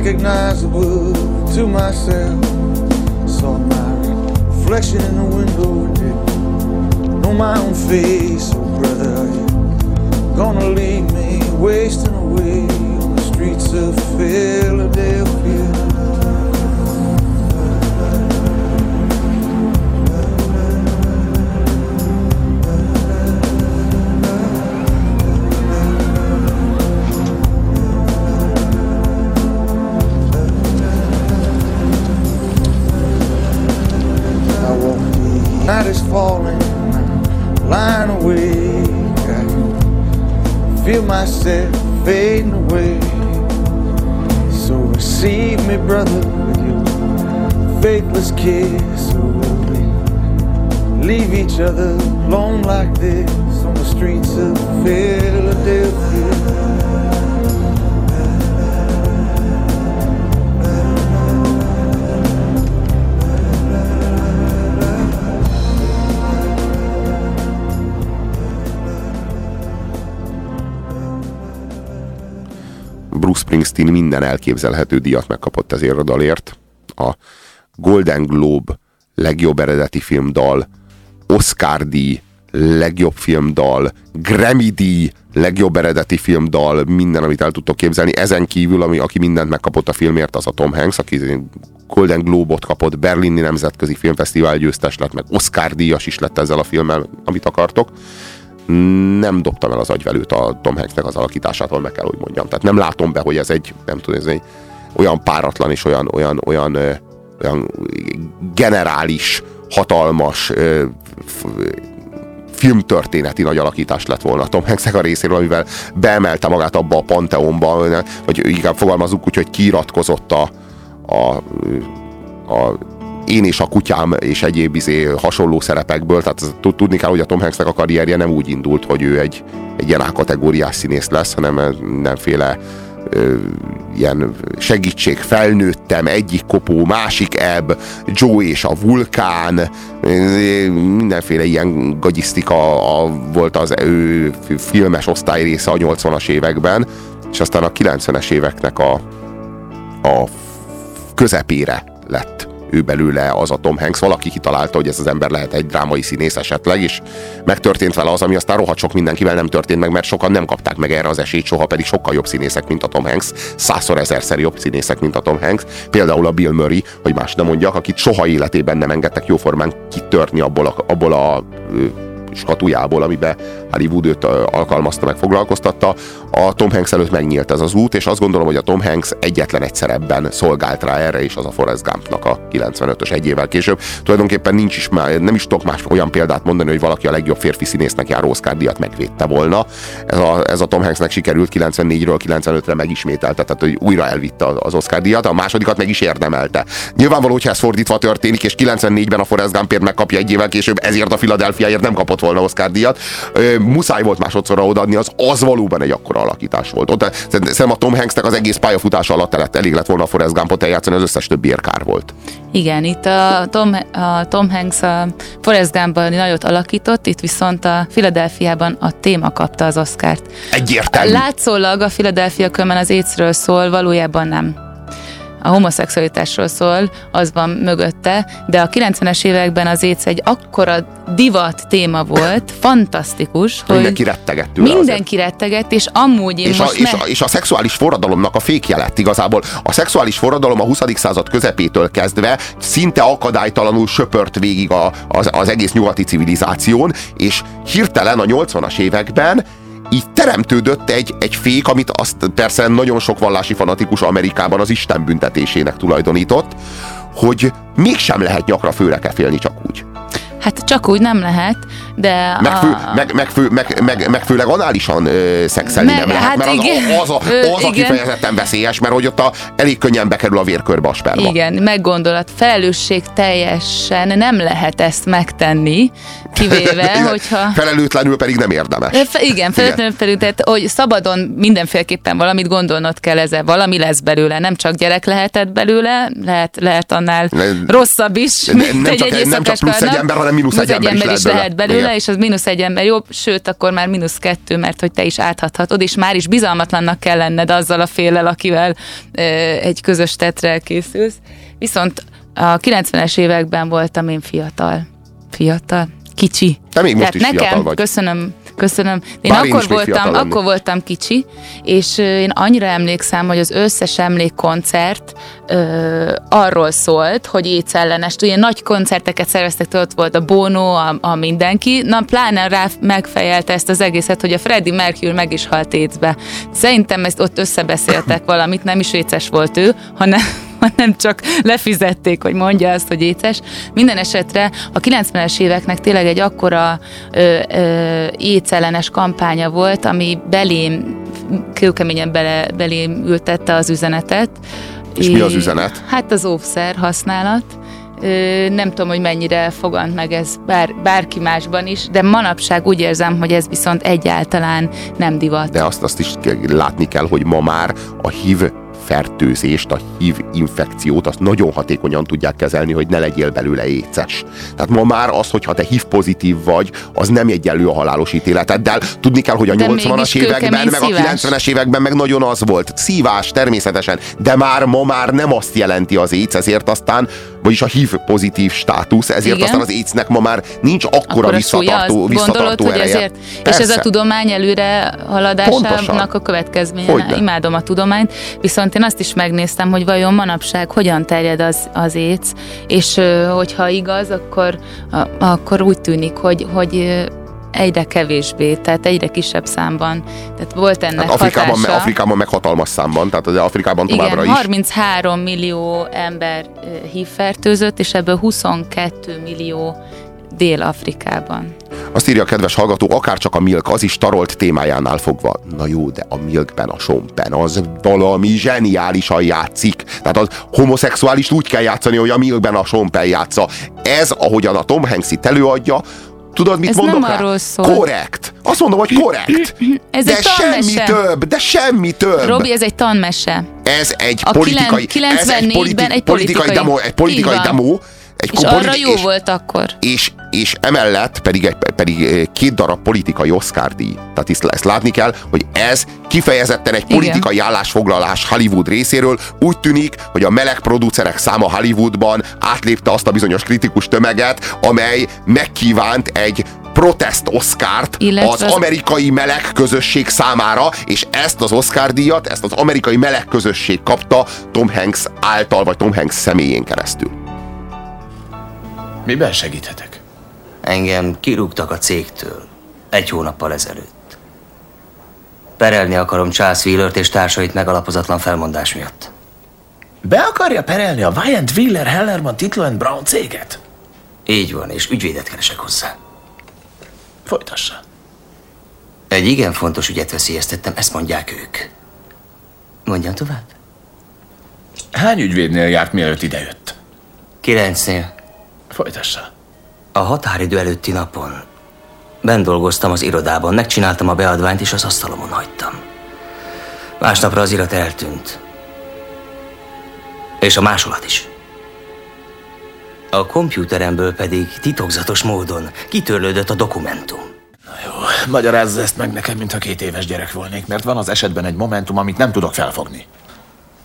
unrecognizable to myself. Saw my reflection in the window didn't know my own face. Oh, brother, are gonna leave me wasting away on the streets of Philadelphia? Feel myself fading away. So receive me, brother, with your faithless kiss. Will we leave each other alone like this on the streets of Philadelphia? Bruce Springsteen minden elképzelhető díjat megkapott ezért a dalért. A Golden Globe legjobb eredeti filmdal, Oscar díj, legjobb filmdal, Grammy díj, legjobb eredeti filmdal, minden, amit el tudtok képzelni. Ezen kívül, ami, aki mindent megkapott a filmért, az a Tom Hanks, aki Golden Globe-ot kapott, Berlini Nemzetközi Filmfesztivál győztes lett, meg Oscar díjas is lett ezzel a filmmel, amit akartok nem dobtam el az agyvelőt a Tom Hanksnek az alakításától, meg kell, hogy mondjam. Tehát nem látom be, hogy ez egy, nem tudom, ez egy olyan páratlan és olyan, olyan, olyan, olyan generális, hatalmas filmtörténeti nagy alakítás lett volna Tom Hanksnek a részéről, amivel beemelte magát abba a panteonba, vagy inkább fogalmazunk úgy, hogy kiiratkozott a, a, a én és a kutyám és egyéb izé, hasonló szerepekből, tehát tudni kell, hogy a Tom Hanksnek a karrierje nem úgy indult, hogy ő egy, egy ilyen A-kategóriás színész lesz, hanem mindenféle ilyen segítség, felnőttem, egyik kopó, másik ebb, Joe és a vulkán, mindenféle ilyen gagyisztika volt az ő filmes osztály része a 80-as években, és aztán a 90-es éveknek a, a közepére lett ő belőle az a Tom Hanks, valaki kitalálta, hogy ez az ember lehet egy drámai színész esetleg, és megtörtént vele az, ami aztán rohadt sok mindenkivel nem történt meg, mert sokan nem kapták meg erre az esélyt, soha pedig sokkal jobb színészek, mint a Tom Hanks, százszor ezerszer jobb színészek, mint a Tom Hanks, például a Bill Murray, hogy más nem mondjak, akit soha életében nem engedtek jóformán kitörni abból a, abból a skatujából, amiben Hollywood őt alkalmazta, meg foglalkoztatta. A Tom Hanks előtt megnyílt ez az út, és azt gondolom, hogy a Tom Hanks egyetlen egyszer ebben szolgált rá erre, és az a Forrest Gumpnak a 95-ös egy évvel később. Tulajdonképpen nincs is már, nem is tudok más olyan példát mondani, hogy valaki a legjobb férfi színésznek járó Oscar díjat megvédte volna. Ez a, ez a Tom Hanksnek sikerült 94-ről 95-re megismételte, tehát hogy újra elvitte az Oscar díjat, a másodikat meg is érdemelte. Nyilvánvaló, hogyha ez fordítva történik, és 94-ben a Forrest Gumpért megkapja egy évvel később, ezért a Philadelphiaért nem kapott volna Oscar díjat. Muszáj volt másodszorra odaadni, az, az valóban egy akkora alakítás volt. Ott, szerintem a Tom Hanksnek az egész pályafutása alatt elett, elég lett volna a Forrest Gumpot eljátszani, az összes többi kár volt. Igen, itt a Tom, a Tom Hanks a Forrest Gumpban nagyot alakított, itt viszont a Philadelphiában a téma kapta az Oscárt. Egyértelmű. Látszólag a Philadelphia kömen az écről szól, valójában nem a homoszexualitásról szól, az van mögötte, de a 90-es években az éc egy akkora divat téma volt, fantasztikus, hogy mindenki rettegett tőle Mindenki azért. rettegett, és amúgy én és most a, és, a, és a szexuális forradalomnak a fékje lett igazából. A szexuális forradalom a 20. század közepétől kezdve szinte akadálytalanul söpört végig a, az, az egész nyugati civilizáción, és hirtelen a 80-as években így teremtődött egy, egy fék, amit azt persze nagyon sok vallási fanatikus Amerikában az Isten büntetésének tulajdonított, hogy mégsem lehet nyakra főre félni csak úgy. Hát csak úgy nem lehet, de... Meg, fő, a... meg, meg, fő, meg, meg, meg főleg análisan ö, szexelni meg, nem lehet, hát mert igen. az, az, a, az a kifejezetten veszélyes, mert hogy ott a, elég könnyen bekerül a vérkörbe a sperma. Igen, meggondolat, felelősség teljesen nem lehet ezt megtenni, kivéve, hogyha... Felelőtlenül pedig nem érdemes. Fe, igen, felelőtlenül pedig, tehát hogy szabadon mindenféleképpen valamit gondolnod kell ezzel, valami lesz belőle, nem csak gyerek lehetett belőle, lehet, lehet annál ne, rosszabb is, nem, nem, csak, nem csak plusz egy ember, hanem mínusz egy ember, ember is lehet, lehet belőle, Igen. és az mínusz egy ember jobb, sőt, akkor már mínusz kettő, mert hogy te is áthathatod, és már is bizalmatlannak kell lenned azzal a félel, akivel ö, egy közös tetre készülsz. Viszont a 90-es években voltam én fiatal. Fiatal? Kicsi. Te még most Tehát is nekem, fiatal vagy. Köszönöm, köszönöm. Én Bár én akkor fiatal voltam, akkor voltam kicsi, és én annyira emlékszem, hogy az összes emlékkoncert ö, arról szólt, hogy étszellenes. Ugye nagy koncerteket szerveztek, ott volt a Bono, a, a mindenki. Na, pláne rá megfejelte ezt az egészet, hogy a Freddie Mercury meg is halt écbe. Szerintem ezt ott összebeszéltek valamit, nem is éces volt ő, hanem hanem csak lefizették, hogy mondja azt, hogy éces. Minden esetre a 90-es éveknek tényleg egy akkora ö, ö, écellenes kampánya volt, ami belém, kőkeményen bele, belém ültette az üzenetet. És mi az üzenet? Hát az óvszer használat. Nem tudom, hogy mennyire fogant meg ez bár, bárki másban is, de manapság úgy érzem, hogy ez viszont egyáltalán nem divat. De azt, azt is látni kell, hogy ma már a HIV fertőzést, a HIV infekciót, azt nagyon hatékonyan tudják kezelni, hogy ne legyél belőle éces. Tehát ma már az, hogyha te HIV pozitív vagy, az nem egyenlő a halálos ítéleteddel. Tudni kell, hogy a De 80-as mégis években, meg a szívás. 90-es években meg nagyon az volt. Szívás természetesen, de már ma már nem azt jelenti az AIDS, ezért aztán, vagyis a HIV pozitív státusz, ezért Igen. aztán az AIDS-nek ma már nincs akkora Akkor visszatartó, visszatartó gondolod, hogy ereje. ezért, és ez a tudomány előre haladásának Pontosan. a következménye. Hogyne. Imádom a tudományt, viszont én azt is megnéztem, hogy vajon manapság hogyan terjed az, az éc, és hogyha igaz, akkor, akkor úgy tűnik, hogy, hogy egyre kevésbé, tehát egyre kisebb számban. Tehát volt ennek Hát Afrikában, hatása. Afrikában meg hatalmas számban, tehát az Afrikában továbbra Igen, is. 33 millió ember HIV fertőzött, és ebből 22 millió Dél-Afrikában. Azt írja a kedves hallgató, akár csak a Milk, az is tarolt témájánál fogva. Na jó, de a Milkben a Sompen az valami zseniálisan játszik. Tehát az homoszexuális úgy kell játszani, hogy a Milkben a Sompen játsza. Ez, ahogyan a Tom Hanks itt előadja, tudod, mit Ez mondok nem rá? arról szól. Korrekt. Azt mondom, hogy korrekt. Ez de egy semmi tanmese. több, de semmi több. Robi, ez egy tanmese. ez egy A politikai, kilen- ez egy 94-ben politi- egy politikai, politikai- demo, egy politikai demo, egy És arra jó és- volt akkor. és, és emellett pedig, egy- pedig eh, két darab politikai Oscar díj. Tehát ezt, ezt látni kell, hogy ez kifejezetten egy Igen. politikai állásfoglalás Hollywood részéről. Úgy tűnik, hogy a meleg producerek száma Hollywoodban átlépte azt a bizonyos kritikus tömeget, amely megkívánt egy protest Illetve az az- amerikai meleg közösség számára, és ezt az Oscar díjat, ezt az amerikai meleg közösség kapta Tom Hanks által, vagy Tom Hanks személyén keresztül. Miben segíthetek? Engem kirúgtak a cégtől egy hónappal ezelőtt. Perelni akarom Charles Wheelert és társait megalapozatlan felmondás miatt. Be akarja perelni a Wyant Wheeler Hellerman Titlo and Brown céget? Így van, és ügyvédet keresek hozzá. Folytassa. Egy igen fontos ügyet veszélyeztettem, ezt mondják ők. Mondjam tovább? Hány ügyvédnél járt, mielőtt idejött? Kilencnél. Folytassa. A határidő előtti napon ben dolgoztam az irodában, megcsináltam a beadványt, és az asztalomon hagytam. Másnapra az irat eltűnt. És a másolat is. A kompjúteremből pedig titokzatos módon kitörlődött a dokumentum. Jó, magyarázza ezt meg nekem, mintha két éves gyerek volnék, mert van az esetben egy momentum, amit nem tudok felfogni.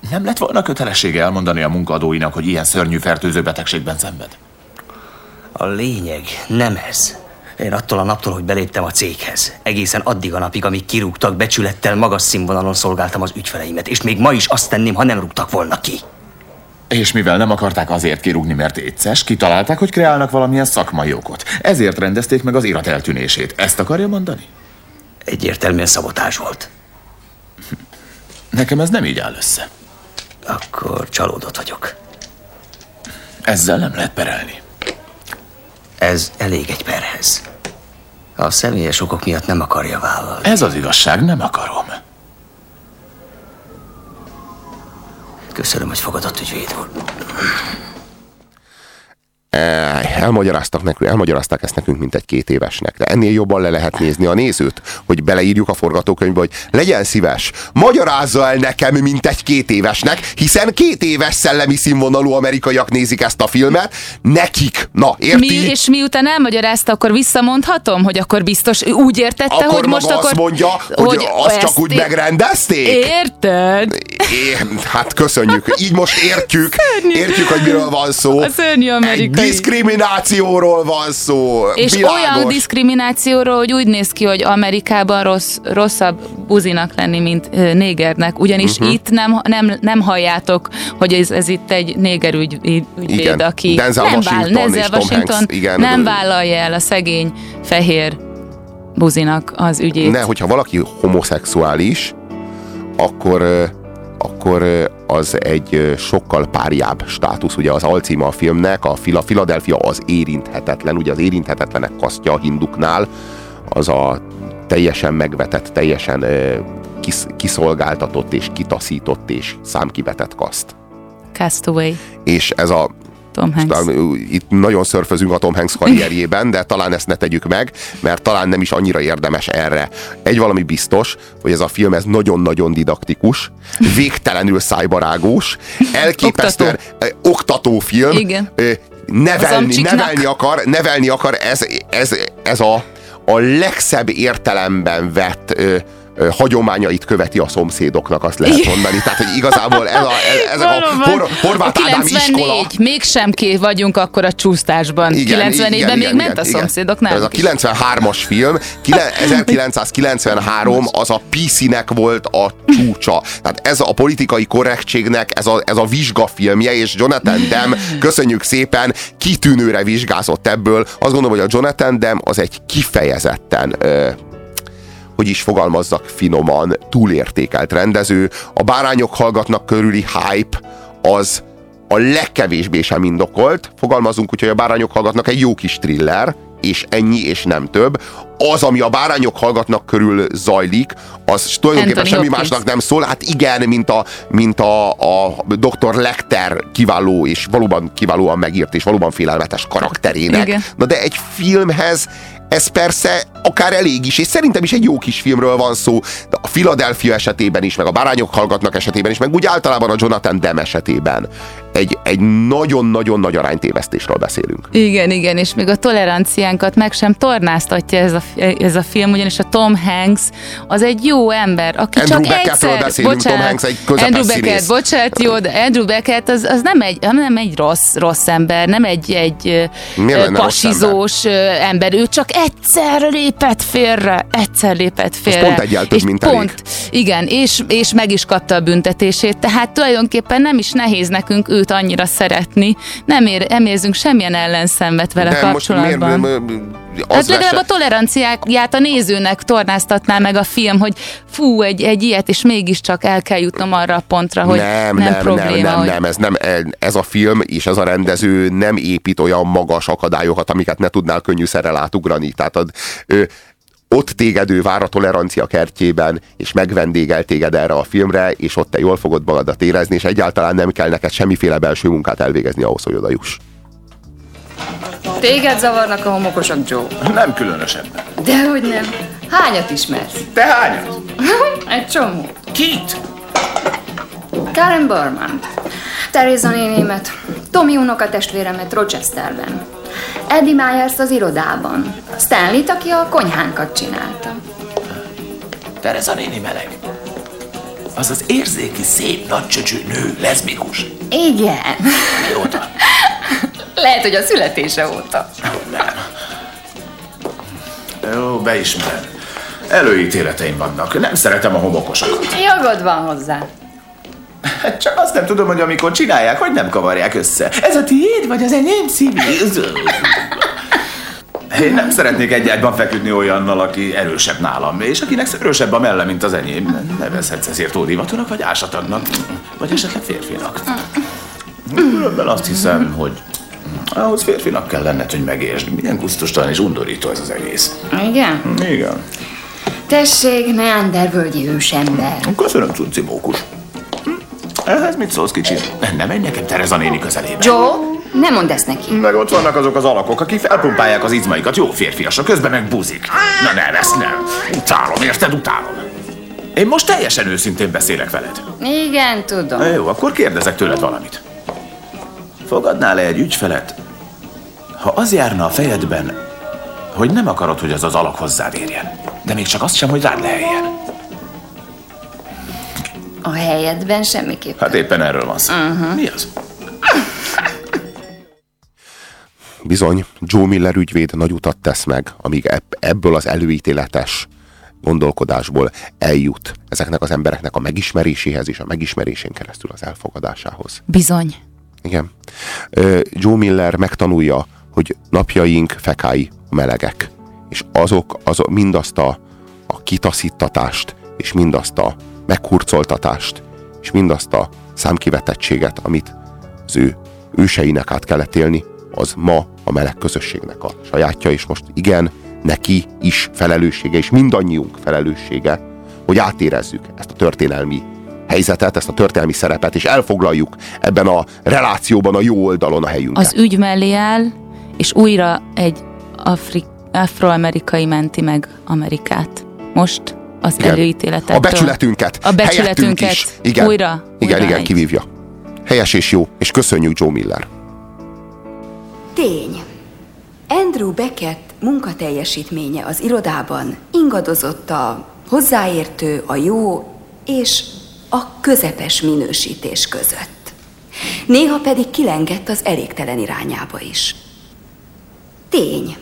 Nem lett volna kötelessége elmondani a munkadóinak, hogy ilyen szörnyű fertőző betegségben szenved? A lényeg nem ez. Én attól a naptól, hogy beléptem a céghez, egészen addig a napig, amíg kirúgtak, becsülettel magas színvonalon szolgáltam az ügyfeleimet, és még ma is azt tenném, ha nem rúgtak volna ki. És mivel nem akarták azért kirúgni, mert éces, kitalálták, hogy kreálnak valamilyen szakmai okot. Ezért rendezték meg az irat eltűnését. Ezt akarja mondani? Egyértelműen szabotás volt. Nekem ez nem így áll össze. Akkor csalódott vagyok. Ezzel nem lehet perelni. Ez elég egy perhez. A személyes okok miatt nem akarja vállalni. Ez az igazság, nem akarom. Köszönöm, hogy fogadott ügyvéd úr. Elmagyaráztak nekünk, elmagyarázták ezt nekünk, mint egy két évesnek. De ennél jobban le lehet nézni a nézőt, hogy beleírjuk a forgatókönyvbe, hogy legyen szíves, magyarázza el nekem, mint egy két évesnek, hiszen két éves szellemi színvonalú amerikaiak nézik ezt a filmet, nekik, na, érti? Mi, és miután elmagyarázta, akkor visszamondhatom, hogy akkor biztos úgy értette, akkor hogy most akkor... azt mondja, hogy, hogy azt csak úgy é- megrendezték? Érted? É, hát köszönjük. Így most értjük, értjük, hogy miről van szó. A szörnyű amerikai. Diszkriminációról van szó. És Világos. olyan diszkriminációról, hogy úgy néz ki, hogy Amerikában rossz, rosszabb buzinak lenni, mint négernek. Ugyanis uh-huh. itt nem, nem, nem halljátok, hogy ez, ez itt egy néger ügy, ügy- ügyvéd, Igen. aki Denzel nem, Washington Denzel és Tom Washington Hanks, igen. nem vállalja el a szegény fehér buzinak az ügyét. Ne, hogyha valaki homoszexuális, akkor, akkor az egy sokkal párjább státusz. Ugye az alcíme a filmnek, a Fila- Philadelphia az érinthetetlen, ugye az érinthetetlenek kasztja a hinduknál, az a teljesen megvetett, teljesen kis, kiszolgáltatott és kitaszított és számkivetett kaszt. Castaway, És ez a Tom Hanks. itt nagyon szörfözünk a Tom Hanks karrierjében, de talán ezt ne tegyük meg, mert talán nem is annyira érdemes erre. Egy valami biztos, hogy ez a film ez nagyon-nagyon didaktikus, végtelenül szájbarágós, elképesztően oktató, oktató film, Igen. nevelni, nevelni akar, nevelni akar, ez, ez, ez a, a legszebb értelemben vett hagyományait követi a szomszédoknak, azt lehet mondani. Tehát, hogy igazából ez a, ez, ezek a Valóban. Hor, Horváth A Ádám iskola. 94, mégsem ké vagyunk akkor a csúsztásban. 94-ben még ment a szomszédok, nem? Ez a 93-as film, kile- 1993 az a PC-nek volt a csúcsa. Tehát ez a politikai korrektségnek, ez a, ez a vizsgafilmje, és Jonathan Demme, köszönjük szépen, kitűnőre vizsgázott ebből. Azt gondolom, hogy a Jonathan Demme az egy kifejezetten hogy is fogalmazzak finoman, túlértékelt rendező. A bárányok hallgatnak körüli hype az a legkevésbé sem indokolt. Fogalmazunk úgy, hogy a bárányok hallgatnak egy jó kis thriller, és ennyi, és nem több. Az, ami a bárányok hallgatnak körül zajlik, az tulajdonképpen Anthony semmi Hopkins. másnak nem szól. Hát igen, mint a, mint a, a Dr. Lecter kiváló és valóban kiválóan megírt és valóban félelmetes karakterének. Igen. Na de egy filmhez ez persze akár elég is, és szerintem is egy jó kis filmről van szó, de a Philadelphia esetében is, meg a Bárányok hallgatnak esetében is, meg úgy általában a Jonathan Demme esetében egy, egy nagyon-nagyon nagy aránytévesztésről beszélünk. Igen, igen, és még a toleranciánkat meg sem tornáztatja ez a, ez a film, ugyanis a Tom Hanks az egy jó ember, aki Andrew csak Beckettről egyszer... beszélünk, Tom Hanks egy Andrew színész. Beckett, bocsánat, jó, de Andrew Beckett az, az nem, egy, nem egy rossz, rossz ember, nem egy, egy rossz pasizós ember? ember, ő csak egyszer lépett félre, egyszer lépett félre. pont egyel több, mint elég. pont, igen, és, és meg is kapta a büntetését, tehát tulajdonképpen nem is nehéz nekünk őt annyira szeretni, nem, ér, nem érzünk semmilyen ellenszenvet vele De most kapcsolatban. miért, Hát az legalább lese- a toleranciáját a nézőnek tornáztatná meg a film, hogy fú, egy, egy ilyet, és mégiscsak el kell jutnom arra a pontra, hogy nem, nem, nem, probléma. nem, nem, hogy... nem, ez nem, ez a film és ez a rendező nem épít olyan magas akadályokat, amiket ne tudnál könnyűszerrel átugrani. Tehát ad, ő, ott téged ő vár a tolerancia kertjében, és megvendégel téged erre a filmre, és ott te jól fogod magadat érezni, és egyáltalán nem kell neked semmiféle belső munkát elvégezni ahhoz, hogy oda juss. Téged zavarnak a homokosok, Joe? Nem különösebben. Dehogy nem. Hányat ismersz? Te hányat? Egy csomó. Kit? Karen Berman, Teresa nénémet, Tommy unokatestvéremet Rochesterben, Eddie Myers az irodában, Stanley-t, aki a konyhánkat csinálta. Tereza néni meleg. Az az érzéki, szép, nagy csöcsű nő, leszbikus. Igen. Mióta? Lehet, hogy a születése óta. Nem. Jó, beismerem. Előítéleteim vannak. Nem szeretem a homokosokat. Jogod van hozzá. Hát Csak azt nem tudom, hogy amikor csinálják, hogy nem kavarják össze. Ez a tiéd, vagy az enyém szívi? Én nem szeretnék egy ágyban feküdni olyannal, aki erősebb nálam, és akinek erősebb a melle, mint az enyém. Nevezhetsz ezért ódivatúnak, vagy ásatagnak, vagy esetleg férfinak. Különben azt hiszem, hogy ahhoz férfinak kell lenned, hogy megértsd. Milyen gusztustalan és undorító ez az egész. Igen? Igen. Tessék, Neandervölgyi ősember. Köszönöm, cucci mókus. Ehhez mit szólsz, kicsit? Ne menj nekem Tereza néni közelébe. Joe, Nem mondd ezt neki. Meg ott vannak azok az alakok, akik felpumpálják az izmaikat, jó férfiasok, közben meg buzik. Na nem, ezt nem. Utálom, érted? Utálom. Én most teljesen őszintén beszélek veled. Igen, tudom. Na jó, akkor kérdezek tőled valamit. Fogadnál-e egy ügyfelet, ha az járna a fejedben, hogy nem akarod, hogy az az alak hozzád érjen, de még csak azt sem, hogy rád leheljen? Helyedben semmiképp. Hát éppen erről van szó. Uh-huh. Mi az? Bizony, Joe Miller ügyvéd nagy utat tesz meg, amíg ebb- ebből az előítéletes gondolkodásból eljut ezeknek az embereknek a megismeréséhez és a megismerésén keresztül az elfogadásához. Bizony. Igen. Joe Miller megtanulja, hogy napjaink fekái melegek, és azok, azok mindazt a, a kitaszítatást, és mindazt a meghurcoltatást, és mindazt a számkivetettséget, amit az ő őseinek át kellett élni, az ma a meleg közösségnek a sajátja, és most igen, neki is felelőssége, és mindannyiunk felelőssége, hogy átérezzük ezt a történelmi helyzetet, ezt a történelmi szerepet, és elfoglaljuk ebben a relációban a jó oldalon a helyünket. Az ügy mellé áll, és újra egy afri- afroamerikai menti meg Amerikát. Most az Igen. előítéletettől. A becsületünket. A becsületünket is. Igen. újra, Igen, újra igen, egy. kivívja. Helyes és jó, és köszönjük Joe Miller. Tény. Andrew Beckett munkateljesítménye az irodában ingadozott a hozzáértő, a jó és a közepes minősítés között. Néha pedig kilengett az elégtelen irányába is. Tény.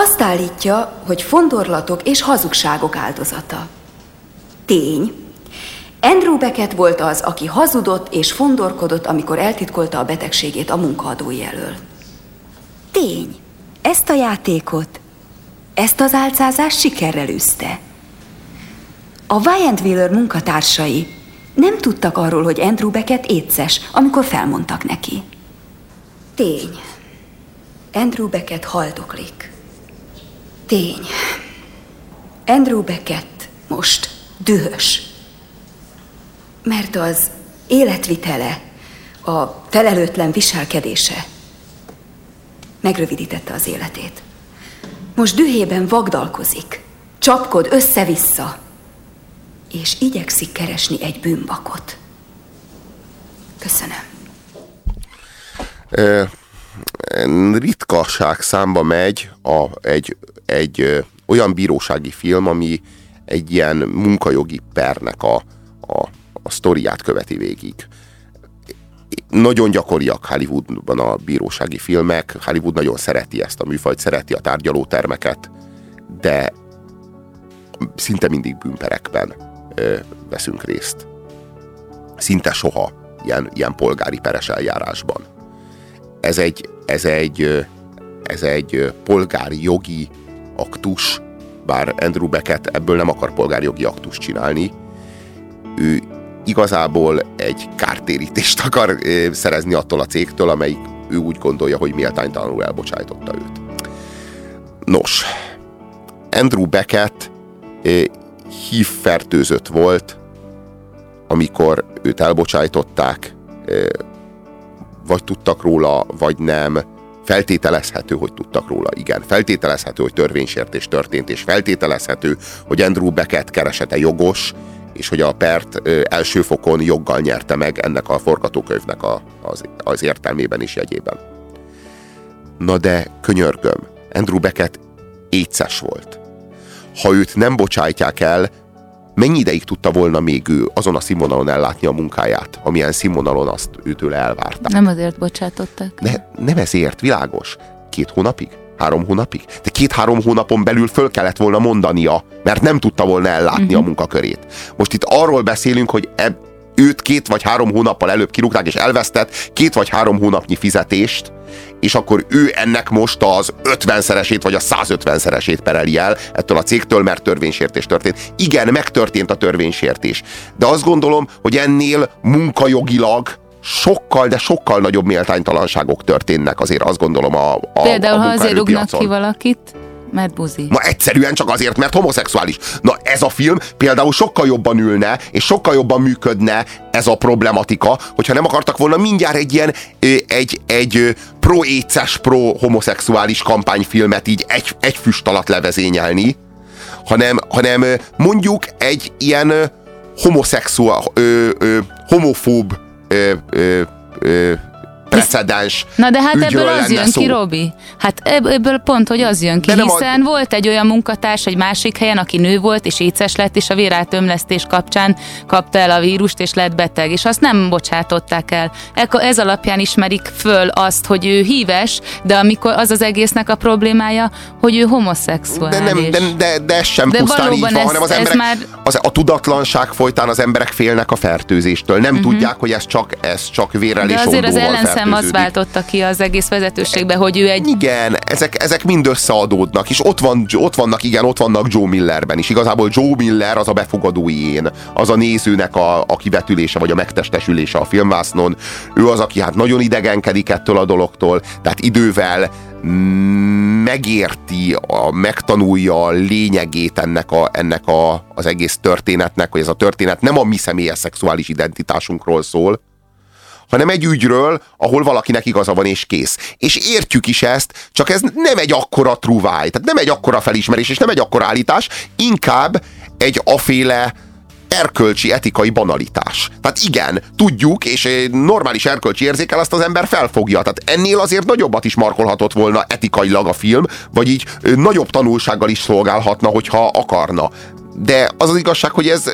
Azt állítja, hogy fondorlatok és hazugságok áldozata. Tény. Andrew Beckett volt az, aki hazudott és fondorkodott, amikor eltitkolta a betegségét a munkaadói elől. Tény. Ezt a játékot, ezt az álcázást sikerrel üzte. A Wheeler munkatársai nem tudtak arról, hogy Andrew Beckett éces, amikor felmondtak neki. Tény. Andrew Beckett haldoklik. Tény. Andrew Beckett most dühös. Mert az életvitele, a felelőtlen viselkedése megrövidítette az életét. Most dühében vagdalkozik, csapkod össze-vissza, és igyekszik keresni egy bűnbakot. Köszönöm. Ö, ritkaság számba megy a, egy, egy ö, olyan bírósági film, ami egy ilyen munkajogi pernek a, a, a sztoriát követi végig. Nagyon gyakoriak Hollywoodban a bírósági filmek, Hollywood nagyon szereti ezt a műfajt, szereti a tárgyalótermeket, de szinte mindig bűnperekben ö, veszünk részt. Szinte soha ilyen, ilyen polgári peres eljárásban ez egy, ez egy, ez egy polgári jogi aktus, bár Andrew Beckett ebből nem akar polgári jogi aktust csinálni. Ő igazából egy kártérítést akar ö, szerezni attól a cégtől, amelyik ő úgy gondolja, hogy méltánytalanul elbocsájtotta őt. Nos, Andrew Beckett ö, hívfertőzött volt, amikor őt elbocsájtották, vagy tudtak róla, vagy nem. Feltételezhető, hogy tudtak róla, igen. Feltételezhető, hogy törvénysértés történt, és feltételezhető, hogy Andrew Beckett keresete jogos, és hogy a pert első fokon joggal nyerte meg ennek a forgatókönyvnek a, az, az értelmében és jegyében. Na de könyörgöm, Andrew Beckett éces volt. Ha őt nem bocsájtják el, mennyi ideig tudta volna még ő azon a színvonalon ellátni a munkáját, amilyen színvonalon azt őtől elvárták? Nem azért bocsátották. Ne, nem ezért, világos. Két hónapig? Három hónapig? De két-három hónapon belül föl kellett volna mondania, mert nem tudta volna ellátni uh-huh. a munkakörét. Most itt arról beszélünk, hogy eb, őt két vagy három hónappal előbb kirúgták, és elvesztett két vagy három hónapnyi fizetést, és akkor ő ennek most az 50-szeresét vagy a 150-szeresét pereli el ettől a cégtől, mert törvénysértés történt. Igen, megtörtént a törvénysértés. De azt gondolom, hogy ennél munkajogilag sokkal, de sokkal nagyobb méltánytalanságok történnek azért azt gondolom a, a Például, a ha azért rúgnak ki valakit, Mert buzi. Ma egyszerűen csak azért, mert homoszexuális. Na ez a film például sokkal jobban ülne, és sokkal jobban működne ez a problematika, hogyha nem akartak volna mindjárt egy ilyen, egy, egy pro-éces, pro-homoszexuális kampányfilmet így egy, egy füst alatt levezényelni, hanem, hanem mondjuk egy ilyen homoszexuál, homofób ö, ö, ö, precedens Na de hát ebből az jön szó. ki, Robi. Hát ebb- ebből pont, hogy az jön ki, De nem a- hiszen volt egy olyan munkatárs egy másik helyen, aki nő volt, és éces lett, és a vérátömlesztés kapcsán kapta el a vírust, és lett beteg, és azt nem bocsátották el. Ez alapján ismerik föl azt, hogy ő híves, de amikor az az egésznek a problémája, hogy ő homoszexuális. De, nem, de, de, de ez sem De pusztán így van, ez- hanem az ez emberek, már- az, a tudatlanság folytán az emberek félnek a fertőzéstől. Nem uh-huh. tudják, hogy ez csak, ez csak vérrel de és azért az ondóval ellenszem az váltotta ki az egész vezetőségbe, hogy ő egy Igen, ezek, ezek mind összeadódnak, és ott, van, ott vannak, igen, ott vannak Joe Millerben is. Igazából Joe Miller az a befogadói én, az a nézőnek a, a kivetülése, vagy a megtestesülése a filmvásznon. Ő az, aki hát nagyon idegenkedik ettől a dologtól, tehát idővel megérti, a, megtanulja a lényegét ennek, a, ennek a, az egész történetnek, hogy ez a történet nem a mi személyes szexuális identitásunkról szól, hanem egy ügyről, ahol valakinek igaza van és kész. És értjük is ezt, csak ez nem egy akkora truváj, tehát nem egy akkora felismerés, és nem egy akkora állítás, inkább egy aféle erkölcsi, etikai banalitás. Tehát igen, tudjuk, és normális erkölcsi érzékel azt az ember felfogja. Tehát ennél azért nagyobbat is markolhatott volna etikailag a film, vagy így nagyobb tanulsággal is szolgálhatna, hogyha akarna. De az az igazság, hogy ez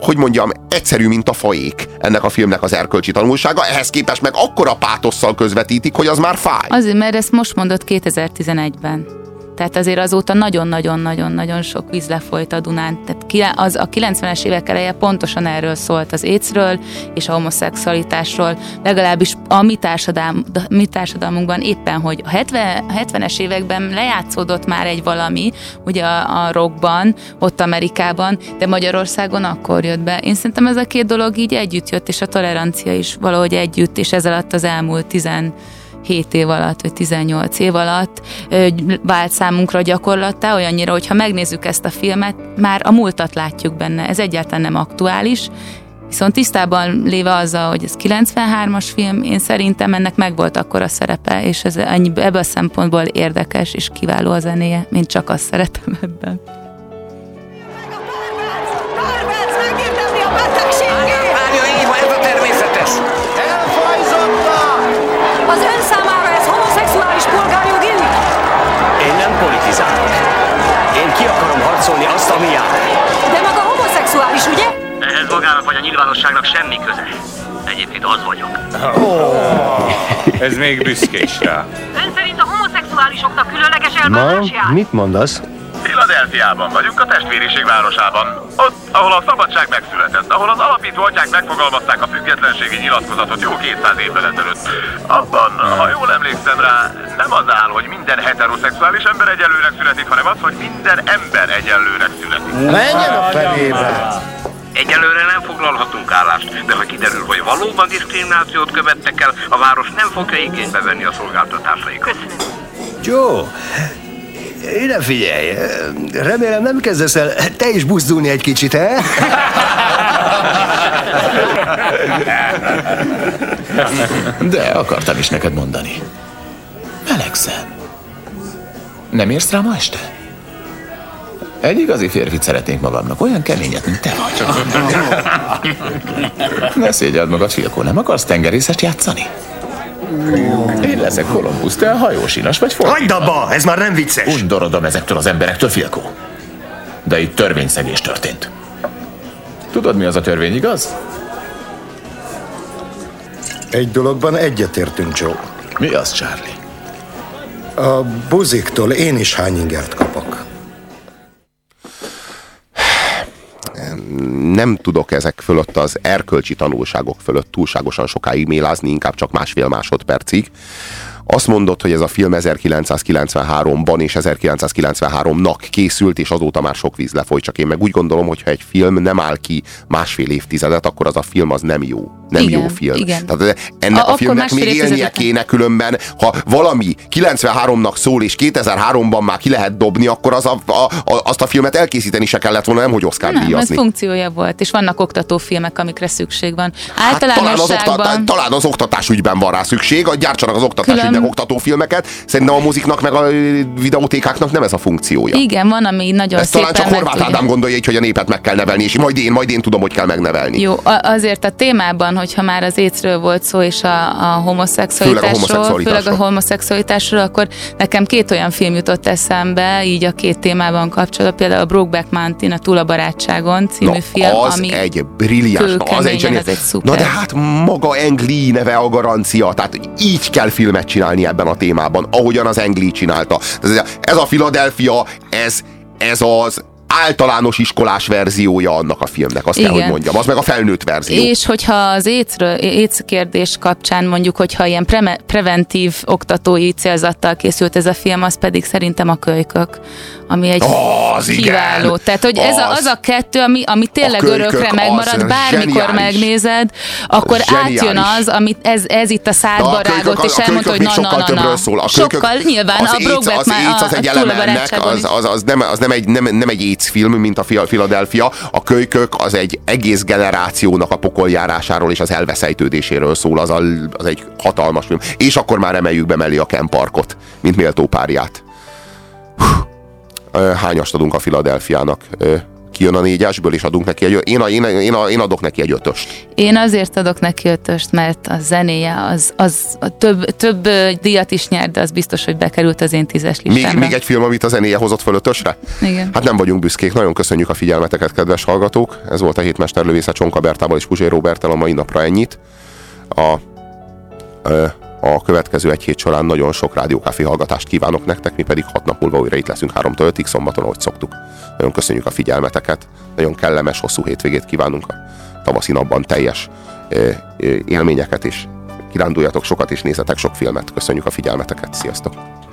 hogy mondjam, egyszerű, mint a faék ennek a filmnek az erkölcsi tanulsága, ehhez képest meg akkora pátosszal közvetítik, hogy az már fáj. Azért, mert ezt most mondott 2011-ben. Tehát azért azóta nagyon-nagyon-nagyon-nagyon sok víz lefolyt a Dunán. Tehát az a 90-es évek eleje pontosan erről szólt az écről és a homoszexualitásról, legalábbis a mi, társadalm, mi társadalmunkban éppen, hogy a 70, a 70-es években lejátszódott már egy valami, ugye a, a rockban, ott Amerikában, de Magyarországon akkor jött be. Én szerintem ez a két dolog így együtt jött, és a tolerancia is valahogy együtt, és ez alatt az elmúlt 10 7 év alatt, vagy 18 év alatt vált számunkra gyakorlattá, olyannyira, hogy ha megnézzük ezt a filmet, már a múltat látjuk benne. Ez egyáltalán nem aktuális, Viszont tisztában léve azzal, hogy ez 93-as film, én szerintem ennek megvolt akkor a szerepe, és ez ennyi, ebből a szempontból érdekes és kiváló a zenéje, mint csak azt szeretem ebben. Jár. De maga homoszexuális, ugye? Ehhez magának vagy a nyilvánosságnak semmi köze. Egyébként az vagyok. Ez még büszke is rá. Ön szerint a homoszexuálisoknak különleges elbánás jár? mit mondasz? Philadelphiában vagyunk, a testvériség városában. Ott, ahol a szabadság megszületett, ahol az alapító atyák megfogalmazták a függetlenségi nyilatkozatot jó 200 évvel ezelőtt. Abban, ha jól emlékszem rá, nem az áll, hogy minden heteroszexuális ember egyenlőnek születik, hanem az, hogy minden ember egyenlőnek születik. Menjen a fenébe! Egyelőre nem foglalhatunk állást, de ha kiderül, hogy valóban diszkriminációt követtek el, a város nem fogja igénybe venni a szolgáltatásaikat. Joe, ide figyelj, remélem nem kezdesz el te is buzdulni egy kicsit, he? De akartam is neked mondani. Melegszem. Nem érsz rá ma este? Egy igazi férfit szeretnék magamnak, olyan keményet, mint te vagy. Ne szégyeld magad, Filkó, nem akarsz tengerészest játszani? Én leszek Kolumbusz, te a hajósinas vagy fordítva. Hagyd abba, ez már nem vicces. Undorodom ezektől az emberektől, Filkó. De itt törvényszegés történt. Tudod, mi az a törvény, igaz? Egy dologban egyetértünk, Joe. Mi az, Charlie? A buziktól én is hány ingert kapok. Nem tudok ezek fölött az erkölcsi tanulságok fölött túlságosan sokáig mélázni, inkább csak másfél másodpercig. Azt mondod, hogy ez a film 1993-ban és 1993-nak készült, és azóta már sok víz lefolyt, csak én meg úgy gondolom, hogy ha egy film nem áll ki másfél évtizedet, akkor az a film az nem jó. Nem Igen, jó film. igen. Tehát ennek A- a, filmnek még élnie kéne különben, ha valami 93-nak szól, és 2003-ban már ki lehet dobni, akkor az a, a, a, azt a filmet elkészíteni se kellett volna, nem hogy Oscar Nem, ez díjazni. funkciója volt, és vannak oktatófilmek, amikre szükség van. Hát talán, az Általánosságban... okta, talán az oktatás ügyben van rá szükség, a gyártsanak az oktatás Külön- oktatófilmeket. Szerintem a muziknak meg a videótékáknak nem ez a funkciója. Igen, van, ami nagyon Ezt talán csak Horváth Ádám gondolja így, hogy a népet meg kell nevelni, és majd én, majd én tudom, hogy kell megnevelni. Jó, azért a témában, hogyha már az écről volt szó, és a, a homoszexualitásról, Főleg a homoszexualitásról. főleg a homoszexualitásról, akkor nekem két olyan film jutott eszembe, így a két témában kapcsolatban, például a Brokeback Mountain, a Túl a barátságon című Na, film, az ami egy brilliáns, na, az egy, zseni- egy szuper. Na de hát maga Engli neve a garancia, tehát így kell filmet csinálni ebben a témában, ahogyan az Engli csinálta. Ez a Philadelphia, ez, ez az általános iskolás verziója annak a filmnek, azt kell, Igen. hogy mondjam. Az meg a felnőtt verzió. És hogyha az éc kérdés kapcsán mondjuk, hogyha ilyen pre- preventív oktatói célzattal készült ez a film, az pedig szerintem a kölykök, ami egy Az igen! kiváló. Tehát, hogy ez a, Az. az a kettő, ami, ami tényleg kölykök örökre az megmarad, bármikor zseniális. megnézed, akkor Zseniális. átjön az, amit ez, ez itt a szádba rágott, és elmondta, hogy na, na, na, na. szól. A Sokkal, nyilván, az a AIDS, Brokeback az, már AIDS az a- egy a Túl a eleme ennek, barátságon az, is. az, az, nem, az nem, egy, nem, nem egy AIDS film, mint a Philadelphia. A kölykök az egy egész generációnak a pokoljárásáról és az elveszejtődéséről szól. Az, a, az egy hatalmas film. És akkor már emeljük be mellé a Ken Parkot, mint méltó párját. Hányast adunk a Philadelphiának? Kijön a négyesből, és adunk neki egy, én, a, én, a, én, a, én adok neki egy ötöst. Én azért adok neki ötöst, mert a zenéje az, az a több, több díjat is nyert, de az biztos, hogy bekerült az én tízes Még, listámra. még egy film, amit a zenéje hozott föl ötösre? Igen. Hát nem vagyunk büszkék, nagyon köszönjük a figyelmeteket, kedves hallgatók. Ez volt a hétmester lövésze Csonka Bertával és Puzsé Robertel a mai napra ennyit. A, ö, a következő egy hét során nagyon sok rádiókáfi hallgatást kívánok nektek, mi pedig hat nap múlva újra itt leszünk 3-tól 5-ig szombaton, ahogy szoktuk. Nagyon köszönjük a figyelmeteket, nagyon kellemes, hosszú hétvégét kívánunk a tavaszi napban teljes ö, ö, élményeket, és kiránduljatok sokat, és nézzetek sok filmet. Köszönjük a figyelmeteket, sziasztok!